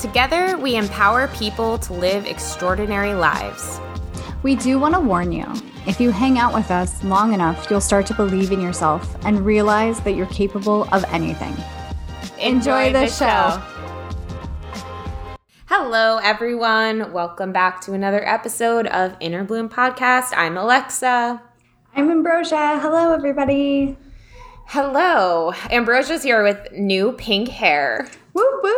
Together, we empower people to live extraordinary lives. We do want to warn you if you hang out with us long enough, you'll start to believe in yourself and realize that you're capable of anything. Enjoy, Enjoy the, the show. show. Hello, everyone. Welcome back to another episode of Inner Bloom Podcast. I'm Alexa. I'm Ambrosia. Hello, everybody. Hello. Ambrosia's here with new pink hair. Woo woo.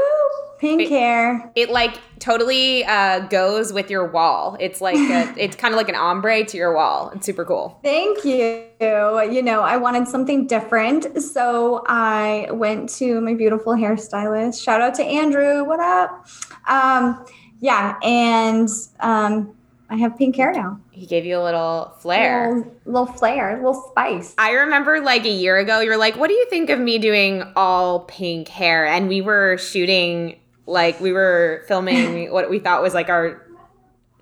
Pink it, hair. It like totally uh, goes with your wall. It's like a, it's kind of like an ombre to your wall. It's super cool. Thank you. You know, I wanted something different, so I went to my beautiful hairstylist. Shout out to Andrew. What up? Um, yeah, and um, I have pink hair now. He gave you a little flair. A little, little flair, a little spice. I remember like a year ago, you were like, What do you think of me doing all pink hair? And we were shooting like we were filming what we thought was like our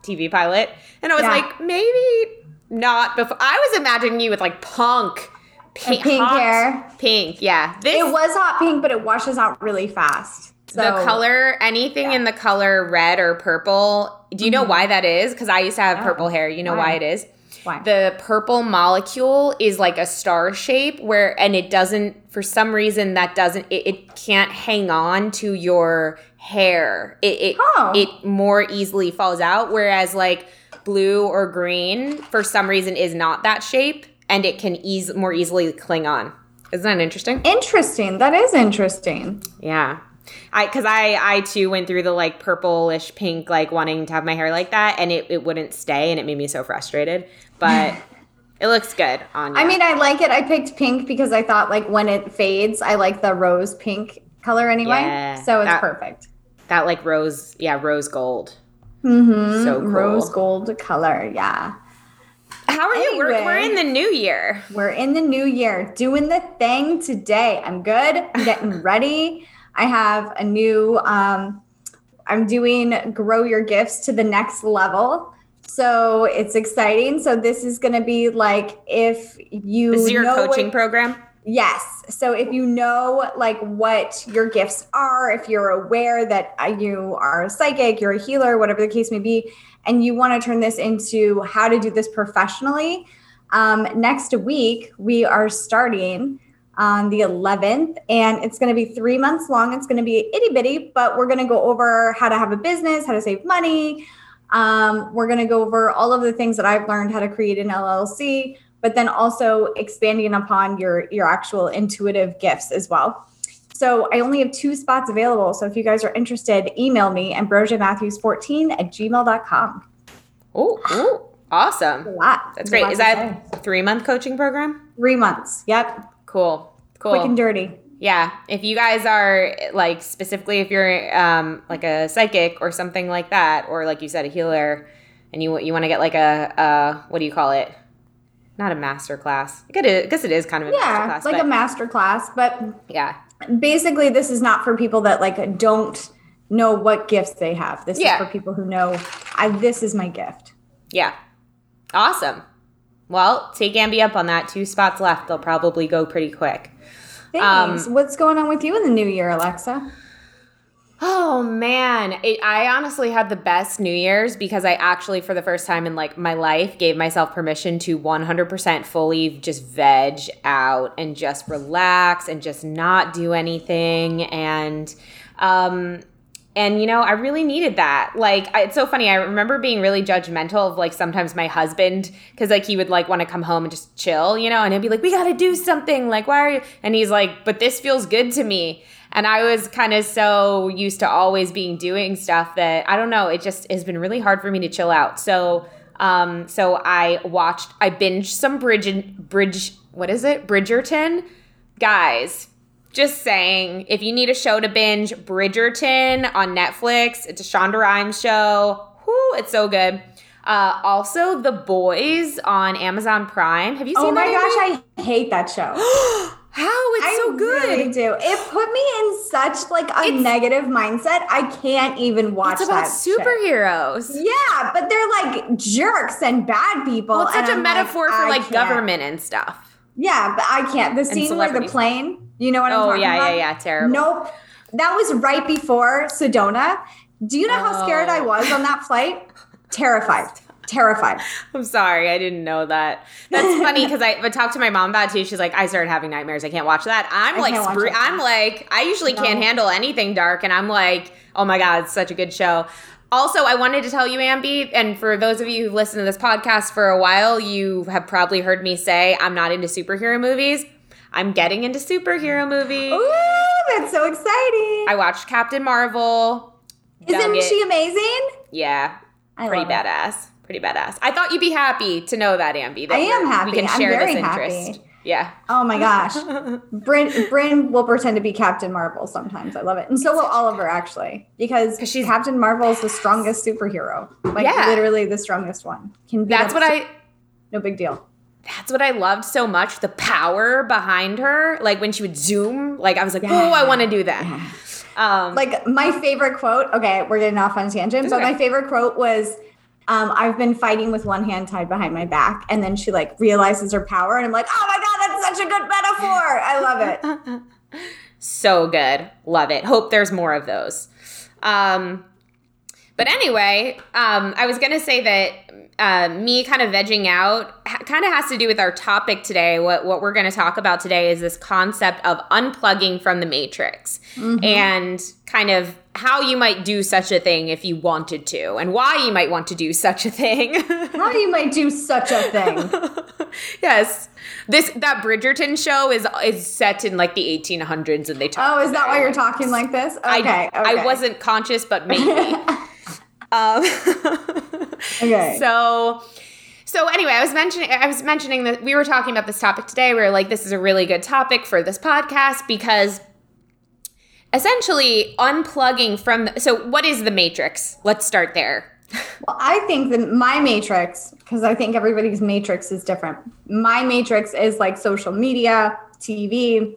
TV pilot, and I was yeah. like, maybe not before. I was imagining you with like punk. Pink, pink hair, pink, yeah. This, it was hot pink, but it washes out really fast. So, the color, anything yeah. in the color red or purple. Do you mm-hmm. know why that is? Because I used to have purple hair. You know why, why it is? Why? The purple molecule is like a star shape where, and it doesn't, for some reason, that doesn't, it, it can't hang on to your hair. It it, oh. it more easily falls out. Whereas like blue or green, for some reason, is not that shape, and it can ease more easily cling on. Isn't that interesting? Interesting. That is interesting. Yeah. I because I I too went through the like purplish pink like wanting to have my hair like that and it, it wouldn't stay and it made me so frustrated. But it looks good on you. I mean I like it. I picked pink because I thought like when it fades, I like the rose pink color anyway. Yeah, so it's that, perfect. That like rose, yeah, rose gold. Mm-hmm. So cool. Rose gold color, yeah. How are anyway, you? We're, we're in the new year. We're in the new year, doing the thing today. I'm good. I'm getting ready. I have a new. Um, I'm doing grow your gifts to the next level. So it's exciting. So this is going to be like if you this is your coaching what, program. Yes. So if you know like what your gifts are, if you're aware that uh, you are a psychic, you're a healer, whatever the case may be, and you want to turn this into how to do this professionally, um, next week we are starting on the 11th and it's going to be three months long. It's going to be itty bitty, but we're going to go over how to have a business, how to save money. Um, we're going to go over all of the things that I've learned how to create an LLC but then also expanding upon your your actual intuitive gifts as well. So I only have two spots available. So if you guys are interested, email me ambrosiamatthews14 at gmail.com. Oh, awesome. That's a lot. That's great. Is that a three month coaching program? Three months. Yep. Cool. Cool. Quick and dirty. Yeah. If you guys are like specifically if you're um, like a psychic or something like that, or like you said, a healer, and you you want to get like a uh, what do you call it? not a master class. I guess it is kind of a yeah, master class. like but, a master class, but yeah. Basically, this is not for people that like don't know what gifts they have. This yeah. is for people who know I, this is my gift. Yeah. Awesome. Well, take Ambi up on that. Two spots left. They'll probably go pretty quick. Thanks. Um, What's going on with you in the new year, Alexa? Oh man, it, I honestly had the best New Year's because I actually, for the first time in like my life, gave myself permission to 100% fully just veg out and just relax and just not do anything. And, um, and you know, I really needed that. Like, I, it's so funny. I remember being really judgmental of like sometimes my husband because like he would like want to come home and just chill, you know, and he'd be like, "We got to do something." Like, why are you? And he's like, "But this feels good to me." And I was kind of so used to always being doing stuff that I don't know, it just has been really hard for me to chill out. So um so I watched I binged some bridge bridge what is it? Bridgerton. Guys, just saying, if you need a show to binge, Bridgerton on Netflix. It's a Shonda Rhimes show. Whoo, it's so good. Uh, also, The Boys on Amazon Prime. Have you seen Oh my gosh, I hate that show. How? It's I so good. I really do. It put me in such like a It's- negative mindset. I can't even watch it's about that shit. superheroes. Yeah, but they're like jerks and bad people. Well, it's such a I'm metaphor like, for I like can't. government and stuff. Yeah, but I can't. The scene where the plane, you know what I'm Oh talking yeah, about? yeah, yeah. Yeah. Terrible. Nope. That was right before Sedona. Do you know how scared I Oh. was on that flight? Oh. Terrified. Terrified. I'm sorry, I didn't know that. That's funny because I but talked to my mom about it too. She's like, I started having nightmares. I can't watch that. I'm I like, can't watch spree- it. I'm like, I usually can't handle anything dark, and I'm like, oh my god, it's such a good show. Also, I wanted to tell you, Ambi, and for those of you who've listened to this podcast for a while, you have probably heard me say I'm not into superhero movies. I'm getting into superhero movies. Ooh, that's so exciting. I watched Captain Marvel. Isn't it. she amazing? Yeah, I pretty love it. badass. Pretty badass. I thought you'd be happy to know that, Ambi. That I am happy. We can I'm share very this happy. interest. Yeah. Oh my gosh. Bryn, Bryn will pretend to be Captain Marvel sometimes. I love it. And so will Oliver, actually, Because she's- Captain Marvel is the strongest superhero. Like, Yeah. literally the strongest one. Can That's what I No big deal. That's what I loved so much. The power behind her. Like when she would zoom, like I was like, Yeah. oh, I want to do that. Um Like, my favorite quote, okay, we're getting off on a tangent, but okay. my favorite quote was, um, I've been fighting with one hand tied behind my back. And then she like realizes her power. And I'm like, oh my God, that's such a good metaphor. I love it. so good. Love it. Hope there's more of those. Um but anyway, um, I was going to say that uh, me kind of vegging out ha- kind of has to do with our topic today. What, what we're going to talk about today is this concept of unplugging from the matrix and kind of how you might do such a thing if you wanted to and why you might want to do such a thing. How you might do such a thing. yes. This that Bridgerton show is is set in like the 1800s and they talk Oh, is that why you're talking like this? Okay. I, okay. I wasn't conscious, but maybe. um, Okay. so, so anyway, I was mentioning, I was mentioning that we were talking about this topic today. We were like, this is a really good topic for this podcast because essentially unplugging from. The, so, what is the Matrix? Let's start there. Well, I think that my matrix, because I think everybody's matrix is different. My matrix is like social media, TV.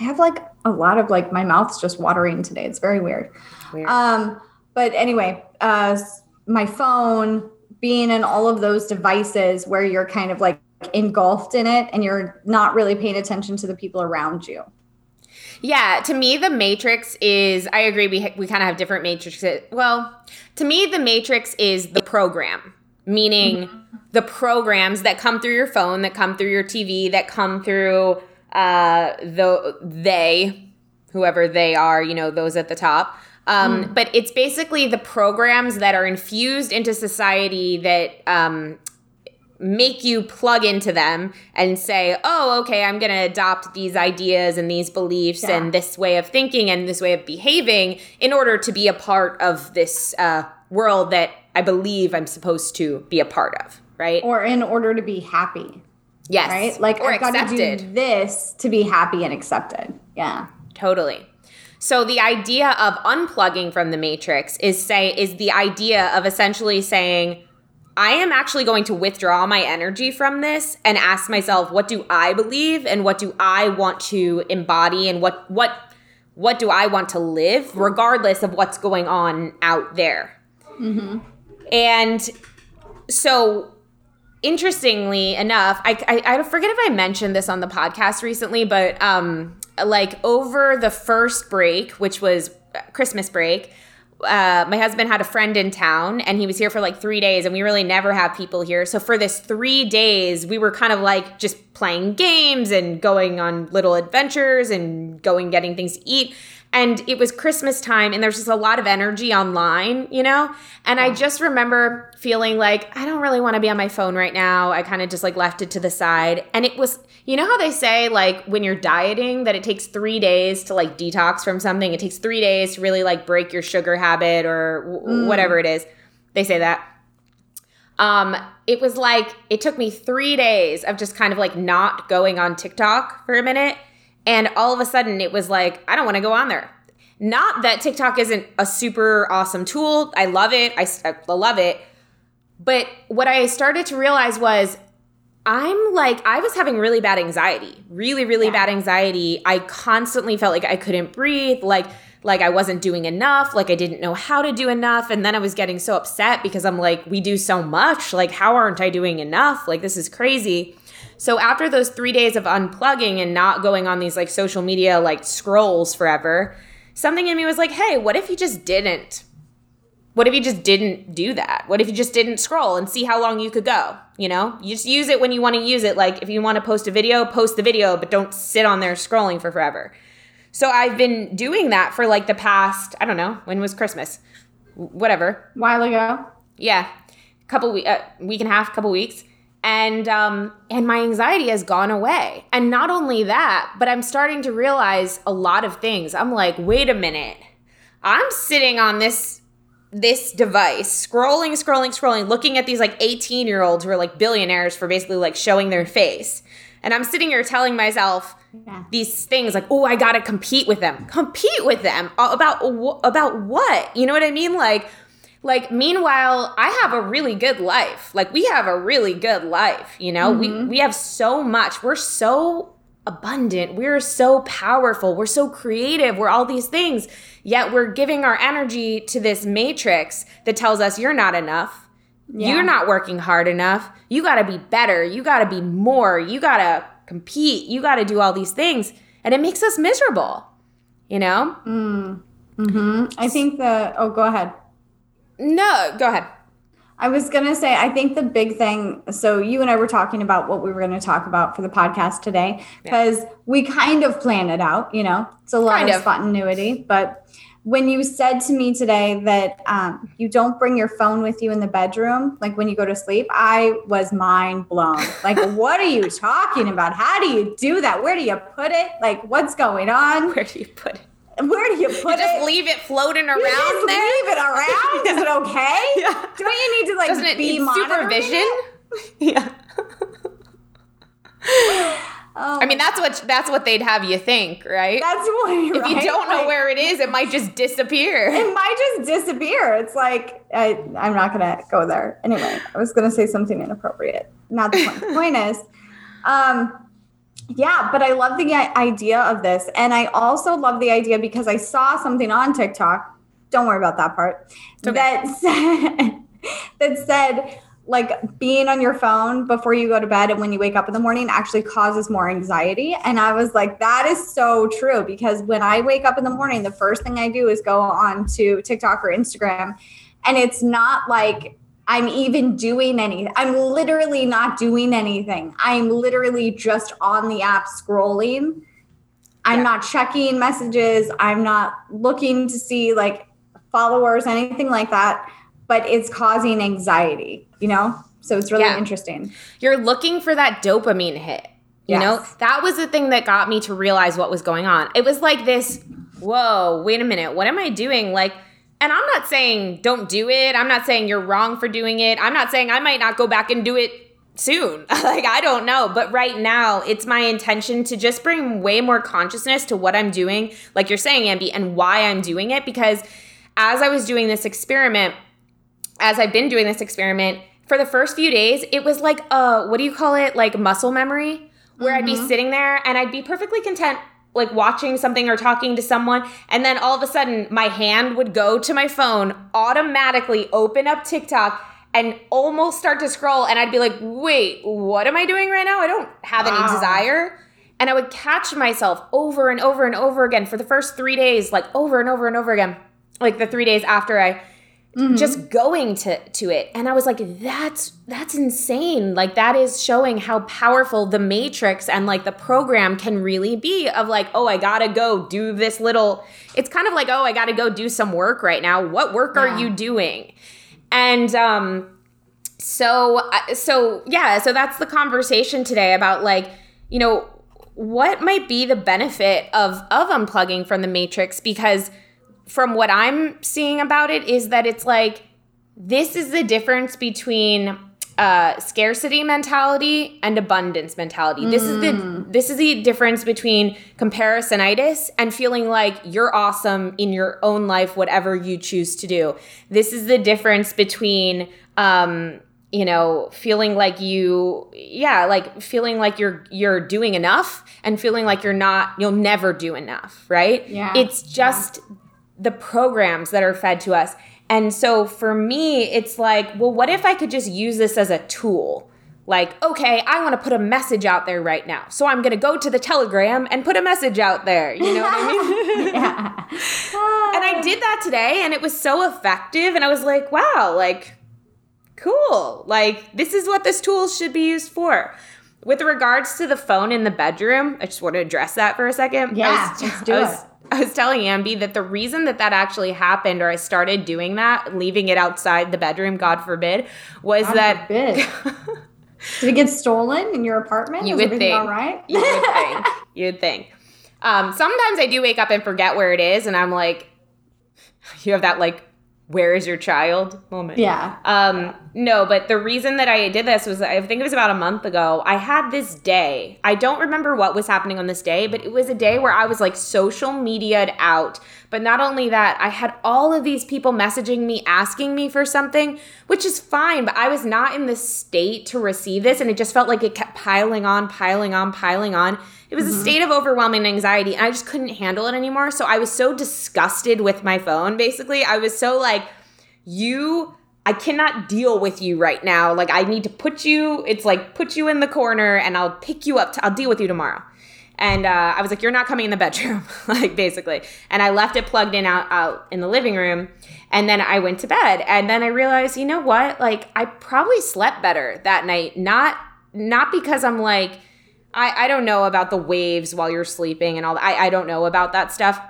I have like a lot of like my mouth's just watering today. It's very weird. Weird. Um, but anyway, uh, my phone, being in all of those devices where you're kind of like engulfed in it and you're not really paying attention to the people around you. Yeah, to me, the Matrix is. I agree. We we kind of have different matrices. Well, to me, the Matrix is the program, meaning the programs that come through your phone, that come through your TV, that come through uh, the they, whoever they are. You know, those at the top. Um, But it's basically the programs that are infused into society that um, make you plug into them and say, oh, okay, I'm going to adopt these ideas and these beliefs Yeah. and this way of thinking and this way of behaving in order to be a part of this uh, world that I believe I'm supposed to be a part of, right? Or in order to be happy, yes. right? Like or I've got to do this to be happy and accepted. Yeah. Totally. So the idea of unplugging from the matrix is say is the idea of essentially saying I am actually going to withdraw my energy from this and ask myself what do I believe and what do I want to embody and what what what do I want to live regardless of what's going on out there. Mm-hmm. And so interestingly enough, I, I I forget if I mentioned this on the podcast recently, but um, like over the first break, which was Christmas break, uh, my husband had a friend in town, and he was here for like three days, and we really never have people here. So for this three days, we were kind of like just playing games and going on little adventures and going getting things to eat. And it was Christmas time, and there's just a lot of energy online, you know? And I just remember feeling like, I don't really want to be on my phone right now. I kind of just like left it to the side. And it was, you know how they say, like, when you're dieting, that it takes three days to like detox from something? It takes three days to really like break your sugar habit or w- whatever it is. They say that. Um, it was like, it took me three days of just kind of like not going on TikTok for a minute. And all of a sudden it was like, I don't want to go on there. Not that TikTok isn't a super awesome tool. I love it. I, I love it. But what I started to realize was I'm like, I was having really bad anxiety, really, really yeah. bad anxiety. I constantly felt like I couldn't breathe, like, like I wasn't doing enough, like I didn't know how to do enough. And then I was getting so upset because I'm like, we do so much. Like, how aren't I doing enough? Like, this is crazy. So after those three days of unplugging and not going on these like social media like scrolls forever, something in me was like, hey, what if you just didn't? What if you just didn't do that? What if you just didn't scroll and see how long you could go? You know, you just use it when you want to use it. Like if you want to post a video, post the video, but don't sit on there scrolling for forever. So I've been doing that for like the past, I don't know, when was Christmas? Whatever. While ago. Yeah. A couple week, uh, week and a half, couple weeks and um, and my anxiety has gone away. And not only that, but I'm starting to realize a lot of things. I'm like, wait a minute, I'm sitting on this this device, scrolling, scrolling, scrolling, looking at these like 18 year olds who are like billionaires for basically like showing their face. And I'm sitting here telling myself yeah. these things like, oh, I gotta compete with them. Compete with them about about what? You know what I mean? Like like, meanwhile, I have a really good life. Like, we have a really good life, you know? Mm-hmm. We we have so much. We're so abundant. We're so powerful. We're so creative. We're all these things. Yet we're giving our energy to this matrix that tells us you're not enough. Yeah. You're not working hard enough. You got to be better. You got to be more. You got to compete. You got to do all these things. And it makes us miserable, you know? Mm. hmm I think the, oh, go ahead. No, go ahead. I was going to say, I think the big thing. So, you and I were talking about what we were going to talk about for the podcast today because yeah. we kind of planned it out, you know, it's a lot kind of, of spontaneity. But when you said to me today that um, you don't bring your phone with you in the bedroom, like when you go to sleep, I was mind blown. Like, what are you talking about? How do you do that? Where do you put it? Like, what's going on? Where do you put it? Where do you put it? you it? Just leave it floating around you there. Leave it around. Is it okay? yeah. Don't you need to like Doesn't it be need supervision? It? yeah. Oh I mean, that's what that's what they'd have you think, right? That's what. If right? you don't know like, where it is, it might just disappear. It might just disappear. It's like I, I'm not gonna go there. Anyway, I was gonna say something inappropriate. Not the point. the point is, um, yeah, but I love the idea of this. And I also love the idea because I saw something on TikTok. Don't worry about that part. Okay. That said, that said, like being on your phone before you go to bed and when you wake up in the morning actually causes more anxiety. And I was like, that is so true because when I wake up in the morning, the first thing I do is go on to TikTok or Instagram. And it's not like I'm even doing anything. I'm literally not doing anything. I'm literally just on the app scrolling. I'm yeah. not checking messages. I'm not looking to see like followers, anything like that. But it's causing anxiety, you know? So it's really yeah. interesting. You're looking for that dopamine hit. You yes. know, that was the thing that got me to realize what was going on. It was like this, whoa, wait a minute, what am I doing? Like, and I'm not saying don't do it. I'm not saying you're wrong for doing it. I'm not saying I might not go back and do it soon. like, I don't know. But right now, it's my intention to just bring way more consciousness to what I'm doing, like you're saying, Ambi, and why I'm doing it. Because as I was doing this experiment, as I've been doing this experiment, for the first few days, it was like, uh, what do you call it? Like muscle memory, where mm-hmm. I'd be mm-hmm. sitting there and I'd be perfectly content like watching something or talking to someone and then all of a sudden my hand would go to my phone automatically open up TikTok and almost start to scroll and I'd be like wait what am I doing right now I don't have wow. any desire and I would catch myself over and over and over again for the first 3 days like over and over and over again like the 3 days after I Mm-hmm. just going to to it and i was like that's that's insane like that is showing how powerful the matrix and like the program can really be of like oh i gotta go do this little it's kind of like oh i gotta go do some work right now what work yeah. are you doing and um so so yeah so that's the conversation today about like you know what might be the benefit of of unplugging from the matrix because from what I'm seeing about it is that it's like this is the difference between uh, scarcity mentality and abundance mentality. This is the this is the difference between comparisonitis and feeling like you're awesome in your own life, whatever you choose to do. This is the difference between um, you know feeling like you yeah like feeling like you're you're doing enough and feeling like you're not you'll never do enough right Yeah. it's just the programs that are fed to us and so for me it's like well what if i could just use this as a tool like okay i want to put a message out there right now so i'm going to go to the telegram and put a message out there you know what i mean yeah. and I did that today and it was so effective and I was like, wow, like cool. Like this is what this tool should be used for. With regards to the phone in the bedroom, I just want to address that for a second. Yeah, I was, let's do I was, it. I was telling Ambi that the reason that that actually happened, or I started doing that, leaving it outside the bedroom, God forbid, was God that forbid. Did it get stolen in your apartment? You Is would think. all right? you would think. You'd think. Um, sometimes I do wake up and forget where it is, and I'm like, you have that like, where is your child moment. yeah. Um, no, but the reason that I did this was I think it was about a month ago. I had this day. I don't remember what was happening on this day, but it was a day where I was like social media'd out. But not only that, I had all of these people messaging me asking me for something, which is fine, but I was not in the state to receive this and it just felt like it kept piling on, piling on, piling on. It was a mm-hmm. state of overwhelming anxiety and I just couldn't handle it anymore. So I was so disgusted with my phone basically. I was so like you I cannot deal with you right now. Like I need to put you it's like put you in the corner and I'll pick you up I'll deal with you tomorrow. And uh, I was like, "You're not coming in the bedroom," like basically. And I left it plugged in out out in the living room, and then I went to bed. And then I realized, you know what? Like I probably slept better that night. Not not because I'm like, I I don't know about the waves while you're sleeping and all that. I I don't know about that stuff.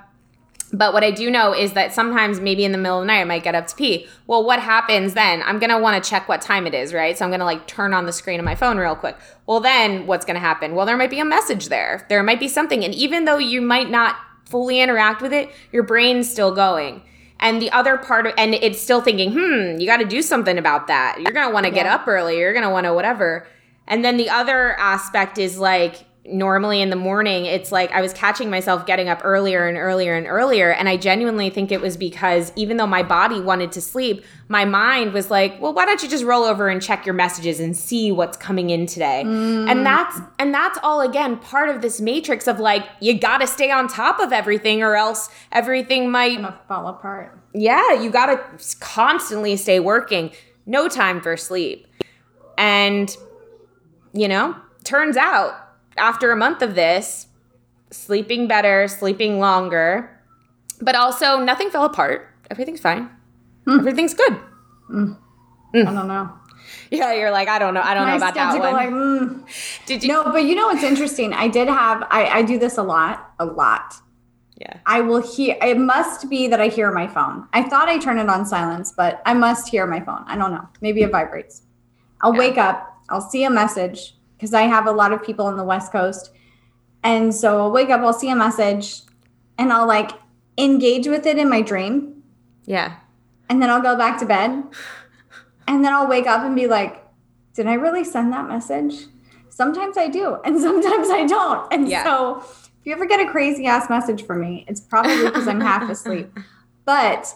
But what I do know is that sometimes maybe in the middle of the night I might get up to pee. Well, what happens then? I'm gonna want to check what time it is, right? So I'm gonna like turn on the screen of my phone real quick. Well, then what's gonna happen? Well, there might be a message there. There might be something, and even though you might not fully interact with it, your brain's still going. And the other part of and it's still thinking, hmm, you got to do something about that. You're gonna want to get up early. You're gonna want to whatever. And then the other aspect is like normally in the morning, it's like I was catching myself getting up earlier and earlier and earlier. And I genuinely think it was because even though my body wanted to sleep, my mind was like, well, why don't you just roll over and check your messages and see what's coming in today? And mm. that's and that's all again part of this matrix of like, you gotta stay on top of everything or else everything might fall apart. yeah, you got to constantly stay working. No time for sleep. And, you know, turns out after a month of this, sleeping better, sleeping longer, but also nothing fell apart. Everything's fine. Hmm. Everything's good. Hmm. Mm. I don't know. Yeah, you're like, I don't know. I don't know about that one. like, mm. Did you? No, but you know what's interesting? I did have, I, I do this a lot, a lot. Yeah. I will hear, it must be that I hear my phone. I thought I turned it on silence, but I must hear my phone. I don't know. Maybe it vibrates. I'll Yeah. wake up, I'll see a message because I have a lot of people on the West Coast. And so I'll wake up, I'll see a message, and I'll like engage with it in my dream. Yeah. And then I'll go back to bed. And then I'll wake up and be like, did I really send that message? Sometimes I do, and sometimes I don't. And Yeah. so if you ever get a crazy ass message from me, it's probably because I'm half asleep. But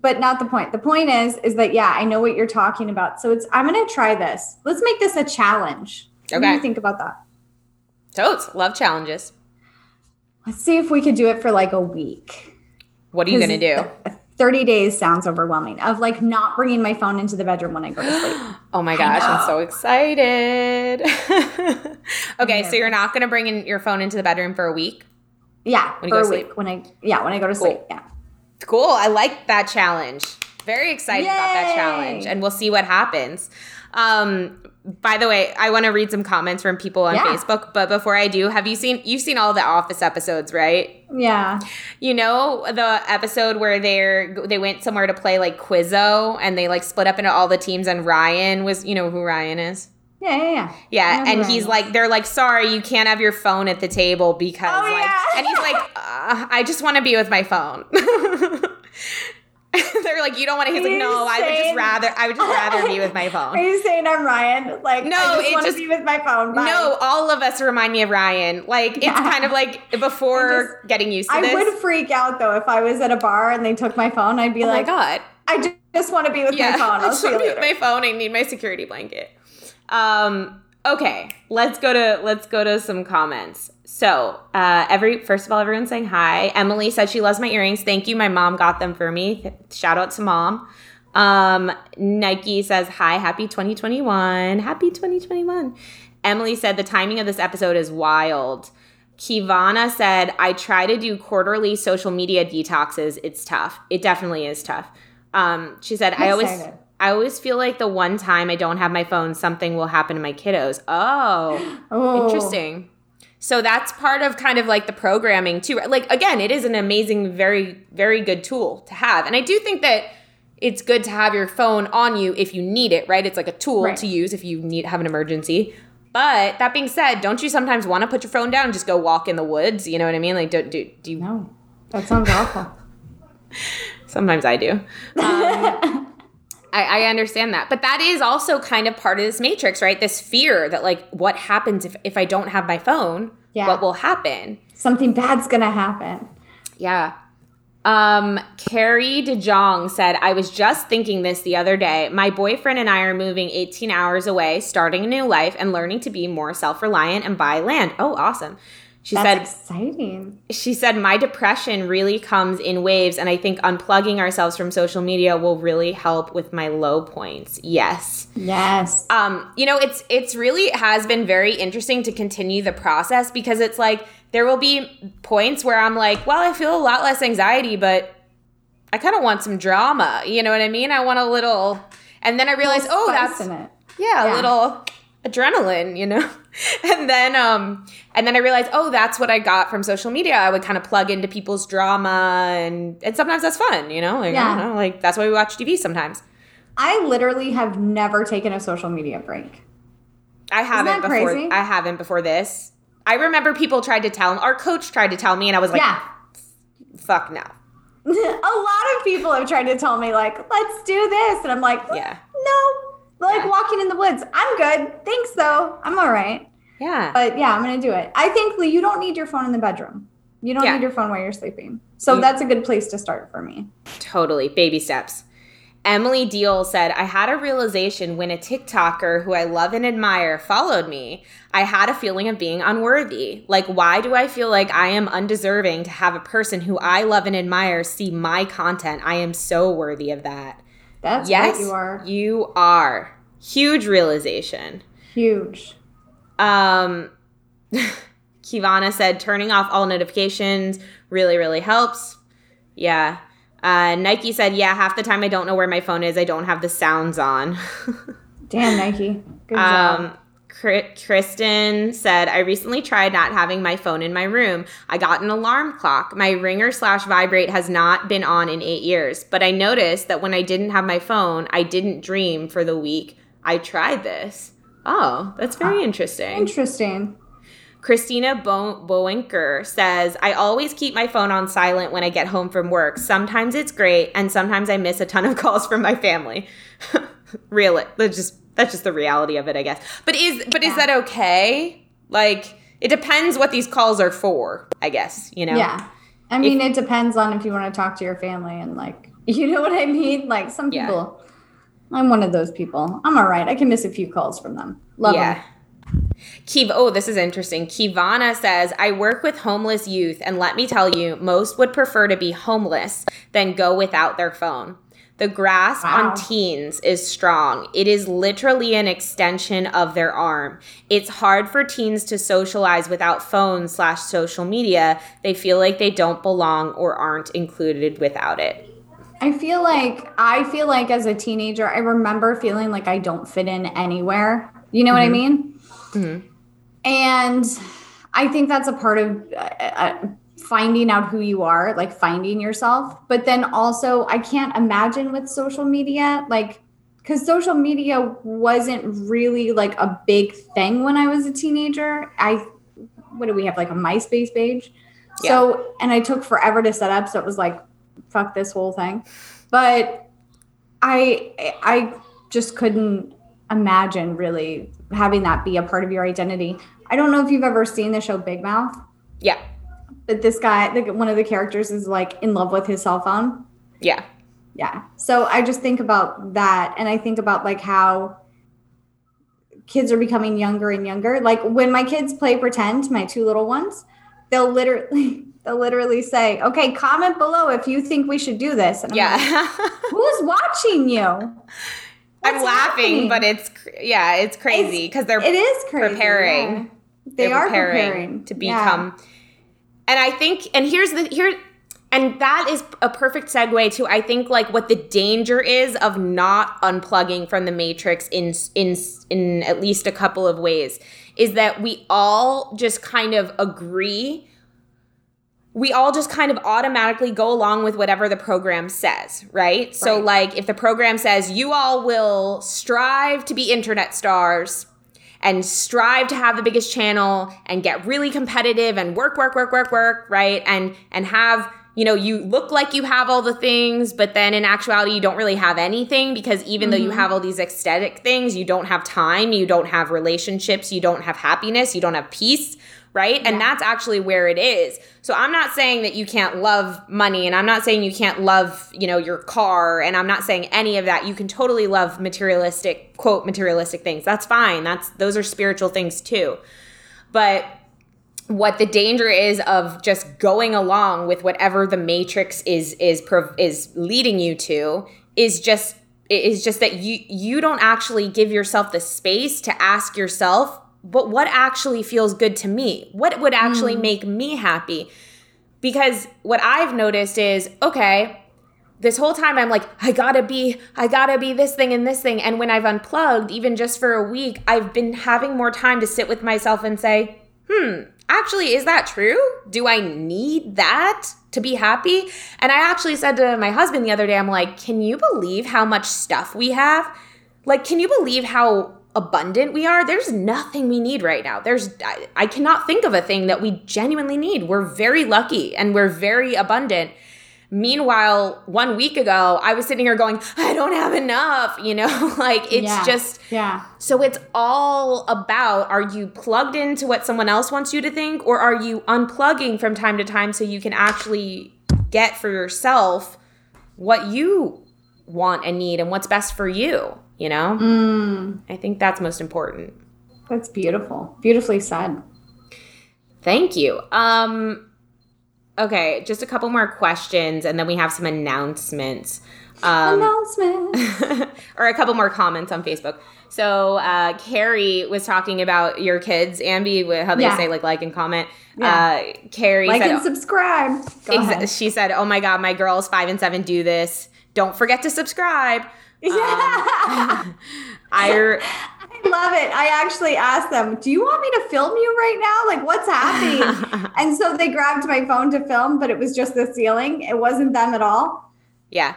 but not the point. The point is is that yeah, I know what you're talking about. So it's I'm gonna try this. Let's make this a challenge. What do Okay. you think about that? Totes. Love challenges. Let's see if we could do it for like a week. What are you going to do? 30 days sounds overwhelming of like not bringing my phone into the bedroom when I go to sleep. Oh my gosh, I'm so excited. okay, so you're not going to bring in your phone into the bedroom for a week? Yeah, When you for go a to week when I yeah when I go to sleep. Yeah. Cool. I like that challenge. Very excited about that challenge, and we'll see what happens. Um, by the way, I want to read some comments from people on Yeah. Facebook, but before I do, have you seen you've seen all the Office episodes, right? Yeah. You know the episode where they're they went somewhere to play like Quizzo, and they like split up into all the teams, and Ryan was you know who Ryan is. Yeah, yeah, yeah. Yeah, and he's is. like, they're like, sorry, you can't have your phone at the table because, Oh, like, yeah. and he's like, uh, I just want to be with my phone. They're like, you don't want to. He's like, no, I would just rather. I would just rather be with my phone. Are you saying I'm Ryan? Like, No, I just want to be with my phone. Bye. No, all of us remind me of Ryan. Like it's Yeah. kind of like before getting used to I this. I would freak out though if I was at a bar and they took my phone. I'd be oh like, my god. I ju- just want to be with Yeah, my phone. I I'll just see you want to be later. with my phone. I need my security blanket. Um. Okay, let's go to let's go to some comments. So, uh, every first of all, everyone's saying hi. Emily said she loves my earrings. Thank you. My mom got them for me. Shout out to mom. Um, Nike says hi. Happy 2021. Happy 2021. Emily said the timing of this episode is wild. Kivana said, I try to do quarterly social media detoxes. It's tough. It definitely is tough. Um, she said, I always excited. I always feel like the one time I don't have my phone, something will happen to my kiddos. Oh, Oh, interesting. So that's part of kind of like the programming too. Like again, it is an amazing, very, very good tool to have. And I do think that it's good to have your phone on you if you need it, right? It's like a tool Right. to use if you need have an emergency. But that being said, don't you sometimes want to put your phone down and just go walk in the woods? You know what I mean? Like, don't do, do you No, that sounds awful. Sometimes I do. Um, I, I understand that. But that is also kind of part of this matrix, right? This fear that, like, what happens if, if I don't have my phone? Yeah. What will happen? Something bad's gonna happen. Yeah. Um, Carrie DeJong said, I was just thinking this the other day. My boyfriend and I are moving 18 hours away, starting a new life, and learning to be more self reliant and buy land. Oh, awesome. She That's said, exciting. she said my depression really comes in waves and i think unplugging ourselves from social media will really help with my low points yes Yes. um you know it's it's really has been very interesting to continue the process because it's like there will be points where i'm like well i feel a lot less anxiety but i kind of want some drama you know what i mean i want a little and then i realize oh that's in it. yeah, a little adrenaline, you know. and then um and then I realized, oh, that's what I got from social media. I would kind of plug into people's drama and and sometimes that's fun, you know? Like I Yeah. know, like that's why we watch TV sometimes. I literally have never taken a social media break. I haven't before crazy? I haven't before this. I remember people tried to tell our coach tried to tell me and I was like, yeah. fuck no. a lot of people have tried to tell me like, let's do this, and I'm like, Yeah. no. Like Yeah. walking in the woods. I'm good. Thanks though. I'm all right. Yeah. But yeah, I'm gonna do it. I think Lee, you don't need your phone in the bedroom. You don't Yeah. need your phone while you're sleeping. So You- that's a good place to start for me. Totally. Baby steps. Emily Deal said, I had a realization when a TikToker who I love and admire followed me. I had a feeling of being unworthy. Like, why do I feel like I am undeserving to have a person who I love and admire see my content? I am so worthy of that. That's yes, you are You are. Huge realization. huge. Um, Kivana said turning off all notifications really, really helps. Yeah. Uh, Nike said, yeah, half the time I don't know where my phone is. I don't have the sounds on. Damn, Nike. Good job. um, Kristen said, I recently tried not having my phone in my room. I got an alarm clock. My ringer slash vibrate has not been on in eight years, but I noticed that when I didn't have my phone, I didn't dream for the week. I tried this. Oh, that's uh, very interesting. Interesting. Christina Bo- Bowenker says, I always keep my phone on silent when I get home from work. Sometimes it's great, and sometimes I miss a ton of calls from my family. Real, that's just that's just the reality of it, I guess. But is but is that okay? Like, it depends what these calls are for, I guess. You know? Yeah. I mean, it depends on if you want to talk to your family and like, you know what I mean? Like some Yeah. I'm one of those people. I'm all right. I can miss a few calls from them. Love yeah. them. Kiv, oh, this is interesting. Kivana says, I work with homeless youth, and let me tell you, most would prefer to be homeless than go without their phone. The grasp Wow. on teens is strong. It is literally an extension of their arm. It's hard for teens to socialize without phones slash social media. They feel like they don't belong or aren't included without it. I feel like I feel like as a teenager, I remember feeling like I don't fit in anywhere. You know what I mean? Mhm. And I think that's a part of uh, uh, finding out who you are, like finding yourself. But then also, I can't imagine with social media, like, because social media wasn't really like a big thing when I was a teenager. I, what do we have, like a MySpace page? So, and I took forever to set up. So it was like, fuck this whole thing. but I I just couldn't imagine really having that be a part of your identity. I don't know if you've ever seen the show Big Mouth. Yeah. But this guy, the, one of the characters, is like in love with his cell phone. Yeah. Yeah. So I just think about that, and I think about like how kids are becoming younger and younger. Like when my kids play pretend, my two little ones, they'll literally literally say, "Okay, comment below if you think we should do this." And I'm yeah. Like, Who's watching you? What's I'm laughing, happening? but it's yeah, it's crazy because they're it is crazy, preparing. Yeah. They they're are preparing, preparing to become. Yeah. And I think, and here's the here, and that is a perfect segue to I think like what the danger is of not unplugging from the matrix in in in at least a couple of ways is that we all just kind of agree we all just kind of automatically go along with whatever the program says, right? right? So, like, if the program says you all will strive to be internet stars and strive to have the biggest channel and get really competitive and work, work, work, work, work, right? And and have you know you look like you have all the things, but then in actuality you don't really have anything because even mm-hmm. though you mm-hmm. have all these aesthetic things, you don't have time, you don't have relationships, you don't have happiness, you don't have peace right? Yeah. And that's actually where it is. So I'm not saying that you can't love money and I'm not saying you can't love, you know, your car and I'm not saying any of that. You can totally love materialistic, quote, materialistic things. That's fine. That's those are spiritual things too. But what the danger is of just going along with whatever the matrix is is is leading you to is just is just that you you don't actually give yourself the space to ask yourself but what actually feels good to me? What would actually mm. make me happy? Because what I've noticed is, okay, this whole time I'm like, I gotta be, I gotta be this thing and this thing. And when I've unplugged, even just for a week, I've been having more time to sit with myself and say, hmm, actually, is that true? Do I need that to be happy? And I actually said to my husband the other day, I'm like, can you believe how much stuff we have? Like, can you believe how abundant we are, there's nothing we need right now. There's I, I, cannot think of a thing that we genuinely need. We're very lucky and we're very abundant. Meanwhile, one week ago, I was sitting here going, I don't have enough, you know? like it's yeah. just Yeah. So it's all about are you plugged into what someone else wants you to think or are you unplugging from time to time so you can actually get for yourself what you want and need and what's best for you? You know? Mm. I think that's most important. That's beautiful. Beautifully said. Thank you. Um okay, just a couple more questions and then we have some announcements. Um, Announcement. or a couple more comments on Facebook. So uh, Carrie was talking about your kids, Ambi, how they yeah. say like like and comment. Yeah. Uh, Carrie like said, and subscribe. Ex- she said, "Oh my god, my girls five and seven do this. Don't forget to subscribe." Yeah. Um, I, I love it. I actually asked them, Do you want me to film you right now? Like, what's happening? and so they grabbed my phone to film, but it was just the ceiling. It wasn't them at all. Yeah.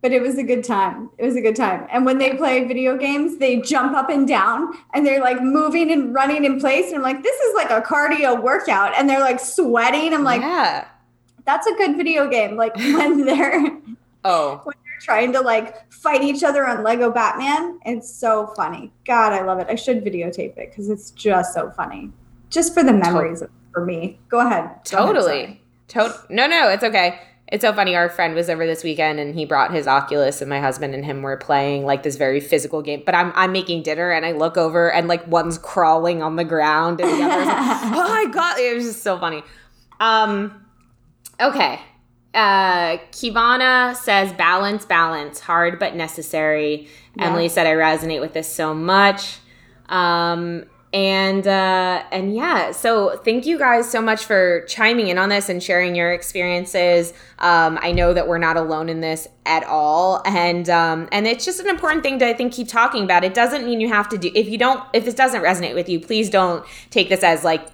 But it was a good time. It was a good time. And when they play video games, they jump up and down and they're like moving and running in place. And I'm like, this is like a cardio workout. And they're like sweating. I'm like, yeah. That's a good video game. Like when they're Oh. When they're trying to like fight each other on Lego Batman. It's so funny. God, I love it. I should videotape it because it's just so funny. Just for the memories to- for me. Go ahead. Go totally. Ahead, to- no, no, it's okay. It's so funny. Our friend was over this weekend and he brought his Oculus and my husband and him were playing like this very physical game. But I'm I'm making dinner and I look over and like one's crawling on the ground and the other's like, oh my god, it was just so funny. Um okay uh, Kivana says balance, balance, hard but necessary. Yeah. Emily said I resonate with this so much. Um, and uh, and yeah, so thank you guys so much for chiming in on this and sharing your experiences. Um, I know that we're not alone in this at all, and um, and it's just an important thing to I think keep talking about. It doesn't mean you have to do if you don't if this doesn't resonate with you, please don't take this as like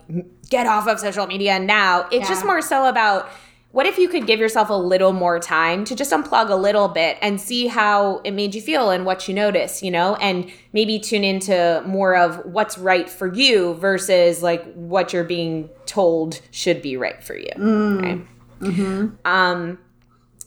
get off of social media now. It's yeah. just more so about what if you could give yourself a little more time to just unplug a little bit and see how it made you feel and what you notice, you know, and maybe tune into more of what's right for you versus like what you're being told should be right for you. Mm. Mm-hmm. Um,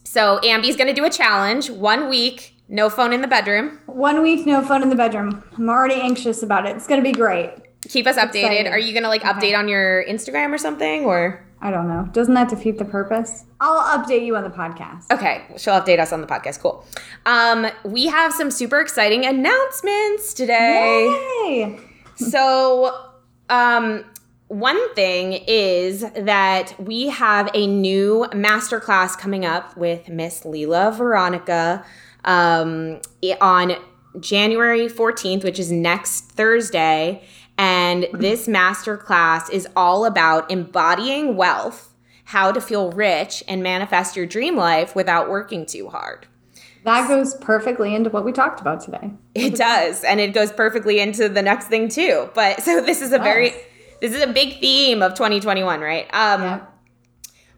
So Ambi's going to do a challenge one week, no phone in the bedroom. One week, no phone in the bedroom. I'm already anxious about it. It's going to be great. Keep us updated. Excited. Are you going to like Okay. update on your Instagram or something or? I don't know. Doesn't that defeat the purpose? I'll update you on the podcast. Okay, she'll update us on the podcast. Cool. Um, we have some super exciting announcements today. Yay! So, um, one thing is that we have a new masterclass coming up with Miss Leela Veronica um, on January 14th, which is next Thursday. And this masterclass is all about embodying wealth, how to feel rich and manifest your dream life without working too hard. That goes perfectly into what we talked about today. It does, and it goes perfectly into the next thing too. But so this is a very this is a big theme of 2021, right? Um Yeah.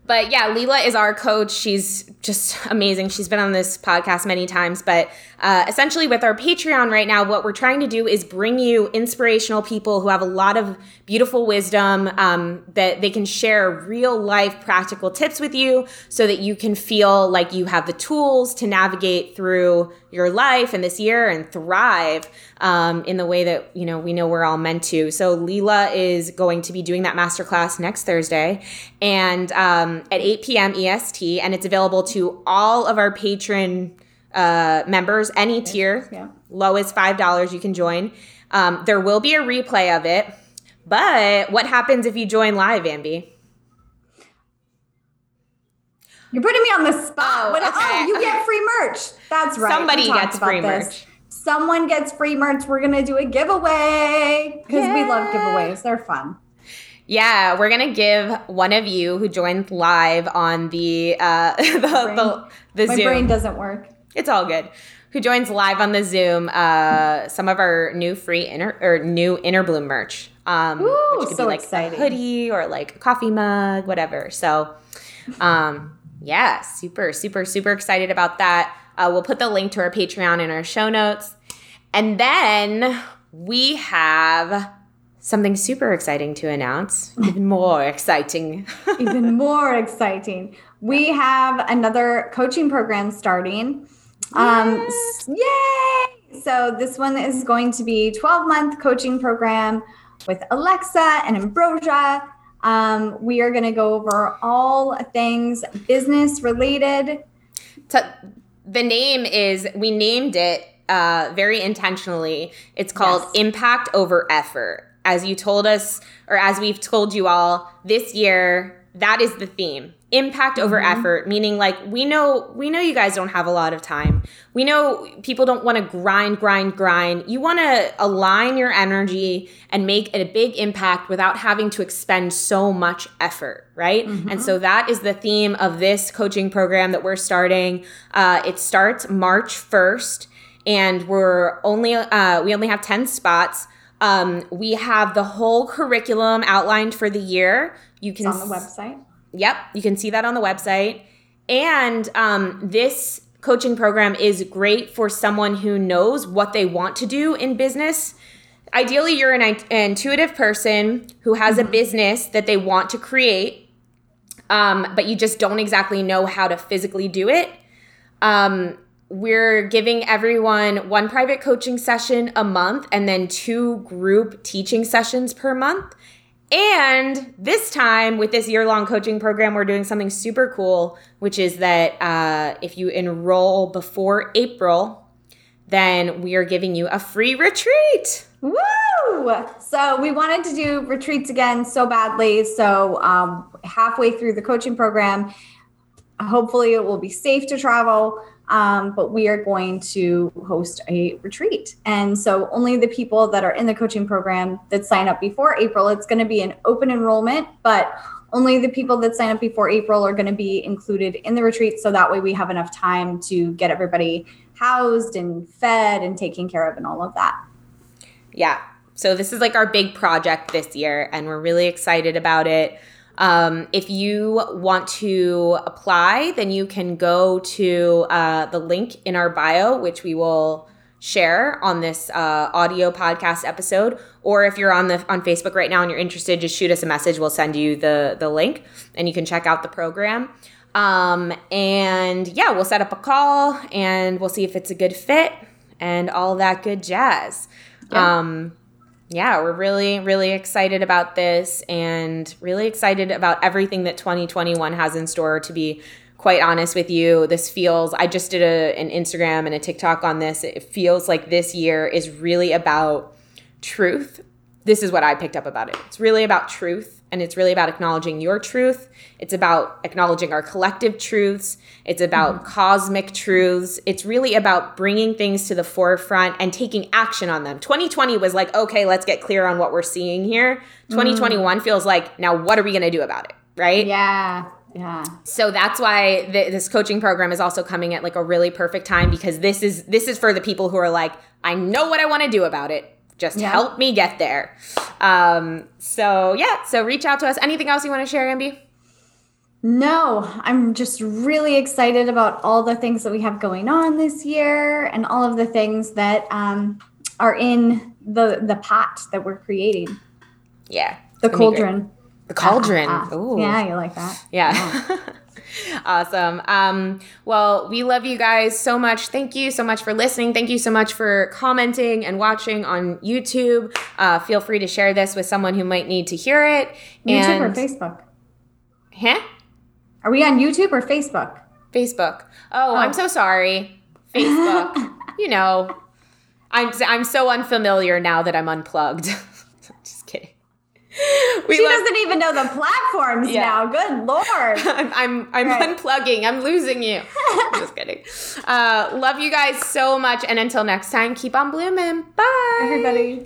But yeah, Leela is our coach. She's just amazing. She's been on this podcast many times. But uh, essentially, with our Patreon right now, what we're trying to do is bring you inspirational people who have a lot of beautiful wisdom um, that they can share real life practical tips with you so that you can feel like you have the tools to navigate through your life and this year and thrive um, in the way that you know we know we're all meant to. So Leela is going to be doing that masterclass next Thursday, and um, at 8 p.m. EST, and it's available to all of our patron uh, members, any tier. yeah. Low is five dollars. You can join. Um, there will be a replay of it. But what happens if you join live, Ambi? You're putting me on the spot. Oh, What- okay. oh, you get free merch. That's right. Somebody gets free this. merch. Someone gets free merch. We're gonna do a giveaway because we love giveaways. They're fun. Yeah, we're gonna give one of you who joined live on the uh, the, the, the My Zoom. brain doesn't work. it's all good. Who joins live on the Zoom? Uh, some of our new free inner or new Inner Bloom merch. Um, Ooh, which could so be like exciting. a hoodie or like a coffee mug, whatever. So, um, yeah, super, super, super excited about that. Uh, we'll put the link to our Patreon in our show notes, and then we have something super exciting to announce. Even more exciting. Even more exciting. We have another coaching program starting. Um, s- yay! So this one is going to be 12 month coaching program with Alexa and Ambrosia. Um, we are going to go over all things business related. The name is we named it uh, very intentionally. It's called Yes. Impact Over Effort. As you told us, or as we've told you all this year, that is the theme. Impact over effort, meaning like we know we know you guys don't have a lot of time. We know people don't want to grind, grind, grind. You want to align your energy and make a big impact without having to expend so much effort, right? And so that is the theme of this coaching program that we're starting. Uh, it starts March 1st, and we're only uh, we only have 10 spots. Um, we have the whole curriculum outlined for the year. You can It's on the website. Yep, you can see that on the website. And um, this coaching program is great for someone who knows what they want to do in business. Ideally, you're an in- intuitive person who has a business that they want to create, um, but you just don't exactly know how to physically do it. Um, we're giving everyone one private coaching session a month and then two group teaching sessions per month. And this time, with this year long coaching program, we're doing something super cool, which is that uh, if you enroll before April, then we are giving you a free retreat. Woo! So we wanted to do retreats again so badly. So um, halfway through the coaching program, hopefully it will be safe to travel. Um, but we are going to host a retreat. And so only the people that are in the coaching program that sign up before April, it's going to be an open enrollment, but only the people that sign up before April are going to be included in the retreat. So that way we have enough time to get everybody housed and fed and taken care of and all of that. Yeah. So this is like our big project this year, and we're really excited about it. Um, if you want to apply, then you can go to uh, the link in our bio, which we will share on this uh, audio podcast episode. Or if you're on the on Facebook right now and you're interested, just shoot us a message. We'll send you the the link, and you can check out the program. Um, and yeah, we'll set up a call and we'll see if it's a good fit and all that good jazz. Yeah. Um, yeah, we're really, really excited about this and really excited about everything that 2021 has in store to be quite honest with you. This feels, I just did a, an Instagram and a TikTok on this. It feels like this year is really about truth. This is what I picked up about it. It's really about truth and it's really about acknowledging your truth. It's about acknowledging our collective truths. It's about mm-hmm. cosmic truths. It's really about bringing things to the forefront and taking action on them. 2020 was like, okay, let's get clear on what we're seeing here. 2021 mm. feels like, now what are we going to do about it? Right? Yeah. Yeah. So that's why th- this coaching program is also coming at like a really perfect time because this is this is for the people who are like, I know what I want to do about it. Just yeah. help me get there. Um, so yeah, so reach out to us. Anything else you want to share, Ambi? No, I'm just really excited about all the things that we have going on this year and all of the things that um, are in the the pot that we're creating. Yeah, the cauldron. The cauldron. Ah, ah, ah. Yeah, you like that? Yeah. awesome. Um, well, we love you guys so much. Thank you so much for listening. Thank you so much for commenting and watching on YouTube. Uh, feel free to share this with someone who might need to hear it. YouTube and, or Facebook? Huh? Are we on YouTube or Facebook? Facebook. Oh, oh. I'm so sorry. Facebook. you know, I'm I'm so unfamiliar now that I'm unplugged. We she love- doesn't even know the platforms yeah. now. Good lord. I'm I'm, I'm right. unplugging. I'm losing you. just kidding. Uh, love you guys so much, and until next time, keep on blooming. Bye, everybody.